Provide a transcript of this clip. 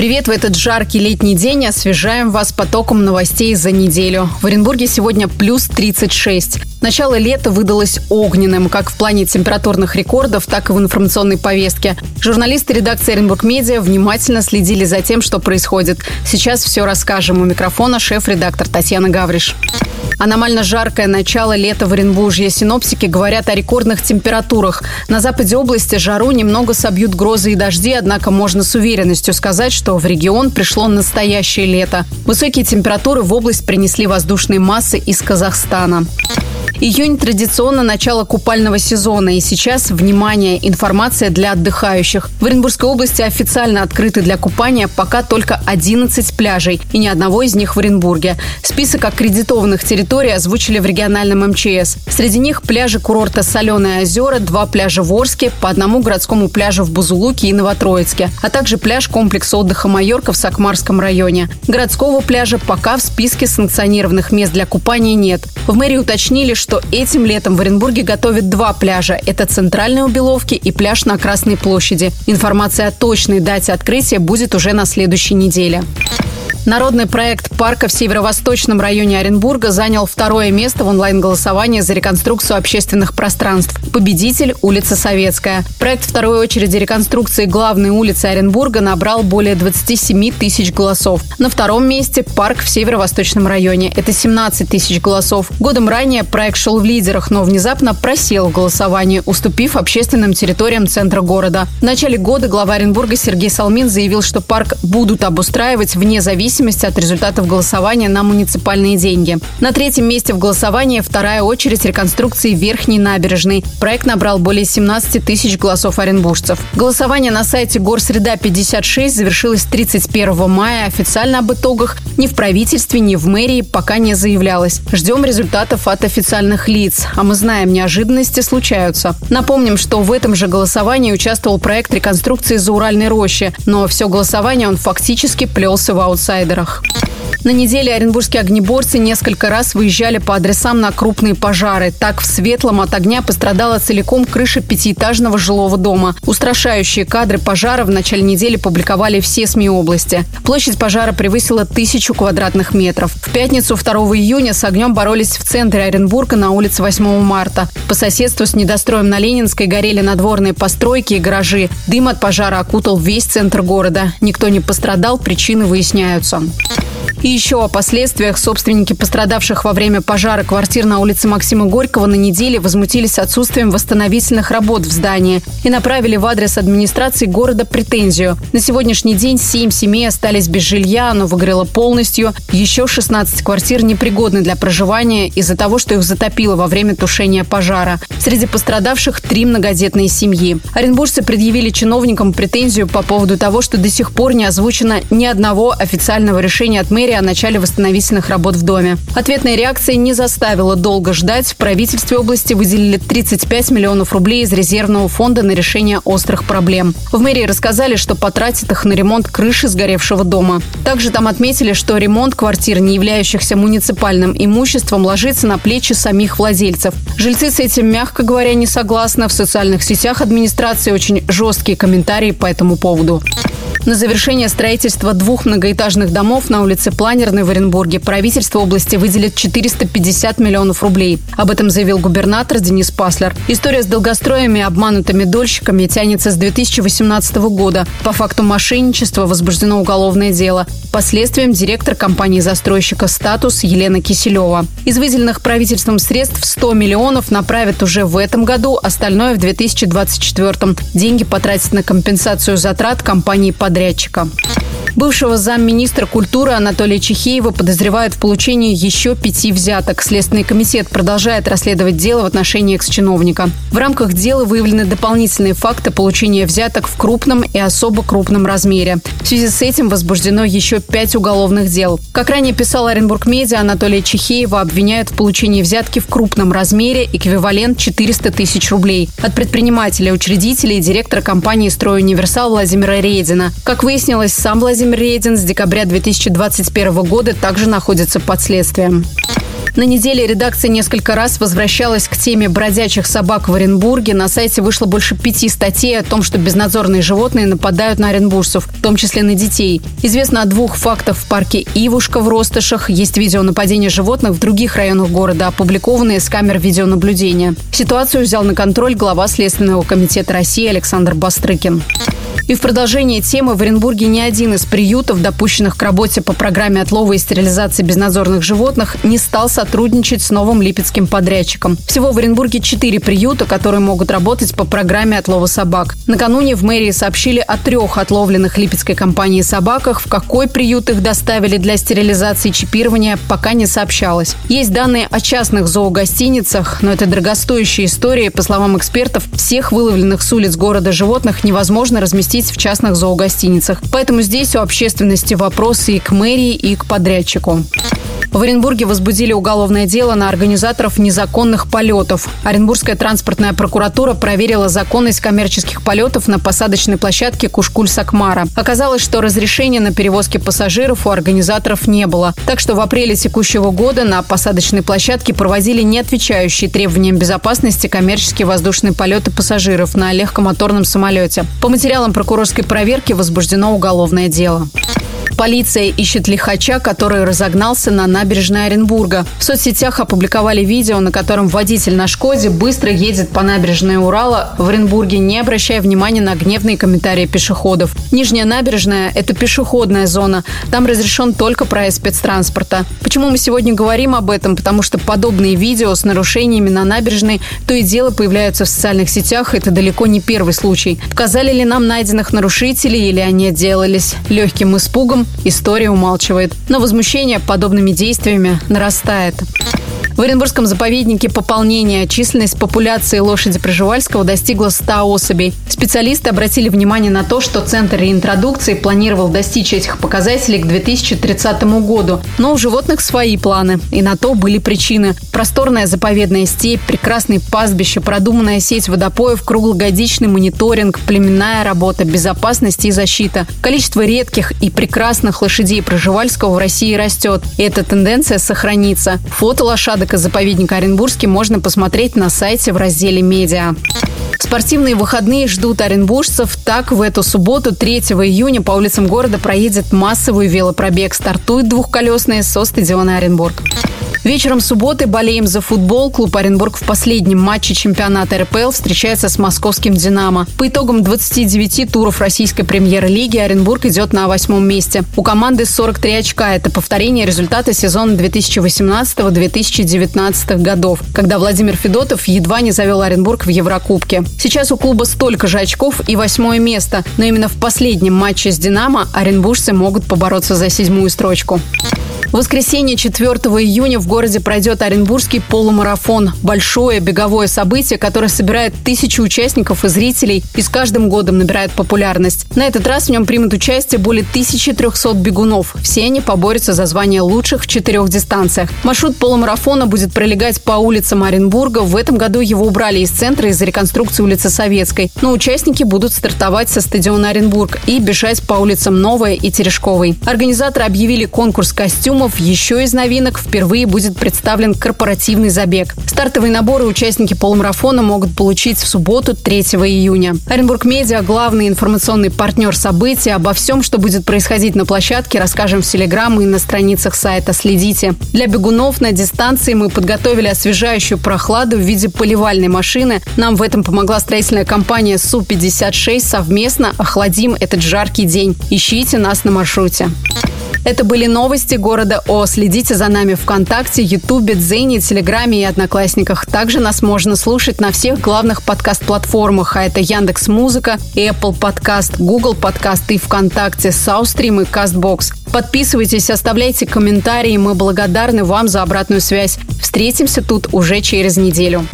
Привет в этот жаркий летний день. Освежаем вас потоком новостей за неделю. В Оренбурге сегодня плюс 36. Начало лета выдалось огненным, как в плане температурных рекордов, так и в информационной повестке. Журналисты редакции Оренбург Медиа внимательно следили за тем, что происходит. Сейчас все расскажем. У микрофона шеф-редактор Татьяна Гавриш. Аномально жаркое начало лета в Оренбуржье. Синоптики говорят о рекордных температурах. На западе области жару немного собьют грозы и дожди, однако можно с уверенностью сказать, что в регион пришло настоящее лето. Высокие температуры в область принесли воздушные массы из Казахстана. Июнь традиционно начало купального сезона. И сейчас, внимание, информация для отдыхающих. В Оренбургской области официально открыты для купания пока только 11 пляжей. И ни одного из них в Оренбурге. Список аккредитованных территорий озвучили в региональном МЧС. Среди них пляжи курорта Соленые озера, два пляжа в Орске, по одному городскому пляжу в Бузулуке и Новотроицке, а также пляж комплекса отдыха Майорка в Сакмарском районе. Городского пляжа пока в списке санкционированных мест для купания нет. В мэрии уточнили, что что этим летом в Оренбурге готовят два пляжа. Это центральные у Беловки и пляж на Красной площади. Информация о точной дате открытия будет уже на следующей неделе. Народный проект парка в северо-восточном районе Оренбурга занял второе место в онлайн-голосовании за реконструкцию общественных пространств. Победитель – улица Советская. Проект второй очереди реконструкции главной улицы Оренбурга набрал более 27 тысяч голосов. На втором месте – парк в северо-восточном районе. Это 17 тысяч голосов. Годом ранее проект шел в лидерах, но внезапно просел в голосовании, уступив общественным территориям центра города. В начале года глава Оренбурга Сергей Салмин заявил, что парк будут обустраивать вне зависимости зависимости от результатов голосования на муниципальные деньги. На третьем месте в голосовании вторая очередь реконструкции Верхней набережной. Проект набрал более 17 тысяч голосов оренбуржцев. Голосование на сайте Горсреда-56 завершилось 31 мая. Официально об итогах ни в правительстве, ни в мэрии пока не заявлялось. Ждем результатов от официальных лиц. А мы знаем, неожиданности случаются. Напомним, что в этом же голосовании участвовал проект реконструкции Зауральной рощи. Но все голосование он фактически плелся в аутсайд аутсайдерах. На неделе оренбургские огнеборцы несколько раз выезжали по адресам на крупные пожары. Так в Светлом от огня пострадала целиком крыша пятиэтажного жилого дома. Устрашающие кадры пожара в начале недели публиковали все СМИ области. Площадь пожара превысила тысячу квадратных метров. В пятницу 2 июня с огнем боролись в центре Оренбурга на улице 8 марта. По соседству с недостроем на Ленинской горели надворные постройки и гаражи. Дым от пожара окутал весь центр города. Никто не пострадал, причины выясняются. И еще о последствиях собственники пострадавших во время пожара квартир на улице Максима Горького на неделе возмутились отсутствием восстановительных работ в здании и направили в адрес администрации города претензию. На сегодняшний день 7 семей остались без жилья, оно выгорело полностью. Еще 16 квартир непригодны для проживания из-за того, что их затопило во время тушения пожара. Среди пострадавших три многодетные семьи. Оренбуржцы предъявили чиновникам претензию по поводу того, что до сих пор не озвучено ни одного официального решения от мэрии мэрии о начале восстановительных работ в доме. Ответная реакция не заставила долго ждать. В правительстве области выделили 35 миллионов рублей из резервного фонда на решение острых проблем. В мэрии рассказали, что потратят их на ремонт крыши сгоревшего дома. Также там отметили, что ремонт квартир, не являющихся муниципальным имуществом, ложится на плечи самих владельцев. Жильцы с этим, мягко говоря, не согласны. В социальных сетях администрации очень жесткие комментарии по этому поводу. На завершение строительства двух многоэтажных домов на улице Планерной в Оренбурге правительство области выделит 450 миллионов рублей. Об этом заявил губернатор Денис Паслер. История с долгостроями и обманутыми дольщиками тянется с 2018 года. По факту мошенничества возбуждено уголовное дело. Последствием директор компании-застройщика «Статус» Елена Киселева. Из выделенных правительством средств 100 миллионов направят уже в этом году, остальное в 2024. Деньги потратят на компенсацию затрат компании подрядчика. Бывшего замминистра культуры Анатолия Чехеева подозревают в получении еще пяти взяток. Следственный комитет продолжает расследовать дело в отношении экс-чиновника. В рамках дела выявлены дополнительные факты получения взяток в крупном и особо крупном размере. В связи с этим возбуждено еще пять уголовных дел. Как ранее писал Оренбург Медиа, Анатолия Чехеева обвиняют в получении взятки в крупном размере, эквивалент 400 тысяч рублей. От предпринимателя, учредителя и директора компании «Стройуниверсал» Владимира Редина. Как выяснилось, сам Владимир Редин с декабря 2021 года также находится под следствием. На неделе редакция несколько раз возвращалась к теме бродячих собак в Оренбурге. На сайте вышло больше пяти статей о том, что безнадзорные животные нападают на оренбуржцев, в том числе на детей. Известно о двух фактах в парке Ивушка в Ростышах. Есть видео нападения животных в других районах города, опубликованные с камер видеонаблюдения. Ситуацию взял на контроль глава Следственного комитета России Александр Бастрыкин. И в продолжение темы в Оренбурге ни один из приютов, допущенных к работе по программе отлова и стерилизации безнадзорных животных, не стал сотрудничать с новым липецким подрядчиком. Всего в Оренбурге четыре приюта, которые могут работать по программе отлова собак. Накануне в мэрии сообщили о трех отловленных липецкой компанией собаках. В какой приют их доставили для стерилизации и чипирования, пока не сообщалось. Есть данные о частных зоогостиницах, но это дорогостоящая история. По словам экспертов, всех выловленных с улиц города животных невозможно разместить разместить в частных зоогостиницах. Поэтому здесь у общественности вопросы и к мэрии, и к подрядчику. В Оренбурге возбудили уголовное дело на организаторов незаконных полетов. Оренбургская транспортная прокуратура проверила законность коммерческих полетов на посадочной площадке Кушкуль-Сакмара. Оказалось, что разрешения на перевозки пассажиров у организаторов не было. Так что в апреле текущего года на посадочной площадке проводили не отвечающие требованиям безопасности коммерческие воздушные полеты пассажиров на легкомоторном самолете. По материалам прокурорской проверки возбуждено уголовное дело. Полиция ищет лихача, который разогнался на набережной Оренбурга. В соцсетях опубликовали видео, на котором водитель на «Шкоде» быстро едет по набережной Урала в Оренбурге, не обращая внимания на гневные комментарии пешеходов. Нижняя набережная – это пешеходная зона. Там разрешен только проезд спецтранспорта. Почему мы сегодня говорим об этом? Потому что подобные видео с нарушениями на набережной то и дело появляются в социальных сетях. Это далеко не первый случай. Показали ли нам найденных нарушителей или они отделались легким испугом? История умалчивает. Но возмущение подобными действиями нарастает. В Оренбургском заповеднике пополнение. Численность популяции лошади Пржевальского достигла 100 особей. Специалисты обратили внимание на то, что Центр реинтродукции планировал достичь этих показателей к 2030 году. Но у животных свои планы. И на то были причины. Просторная заповедная степь, прекрасные пастбища, продуманная сеть водопоев, круглогодичный мониторинг, племенная работа, безопасность и защита. Количество редких и прекрасных лошадей Пржевальского в России растет. И эта тенденция сохранится. Фото лошадок Парка заповедника Оренбургский можно посмотреть на сайте в разделе «Медиа». Спортивные выходные ждут оренбуржцев. Так, в эту субботу, 3 июня, по улицам города проедет массовый велопробег. Стартует двухколесный со стадиона Оренбург. Вечером субботы болеем за футбол. Клуб Оренбург в последнем матче чемпионата РПЛ встречается с московским «Динамо». По итогам 29 туров российской премьер-лиги Оренбург идет на восьмом месте. У команды 43 очка. Это повторение результата сезона 2018-2019 годов, когда Владимир Федотов едва не завел Оренбург в Еврокубке. Сейчас у клуба столько же очков и восьмое место, но именно в последнем матче с «Динамо» оренбуржцы могут побороться за седьмую строчку. В воскресенье 4 июня в городе пройдет Оренбургский полумарафон. Большое беговое событие, которое собирает тысячи участников и зрителей и с каждым годом набирает популярность. На этот раз в нем примут участие более 1300 бегунов. Все они поборются за звание лучших в четырех дистанциях. Маршрут полумарафона будет пролегать по улицам Оренбурга. В этом году его убрали из центра из-за реконструкции улицы Советской. Но участники будут стартовать со стадиона Оренбург и бежать по улицам Новая и Терешковой. Организаторы объявили конкурс костюм костюмов. Еще из новинок впервые будет представлен корпоративный забег. Стартовые наборы участники полумарафона могут получить в субботу 3 июня. Оренбург Медиа – главный информационный партнер события. Обо всем, что будет происходить на площадке, расскажем в Телеграм и на страницах сайта. Следите. Для бегунов на дистанции мы подготовили освежающую прохладу в виде поливальной машины. Нам в этом помогла строительная компания Су-56. Совместно охладим этот жаркий день. Ищите нас на маршруте. Это были новости города О. Следите за нами ВКонтакте, Ютубе, Дзене, Телеграме и Одноклассниках. Также нас можно слушать на всех главных подкаст-платформах, а это Яндекс Музыка, Apple Подкаст, Google Подкаст и ВКонтакте, Саустрим и Кастбокс. Подписывайтесь, оставляйте комментарии. Мы благодарны вам за обратную связь. Встретимся тут уже через неделю.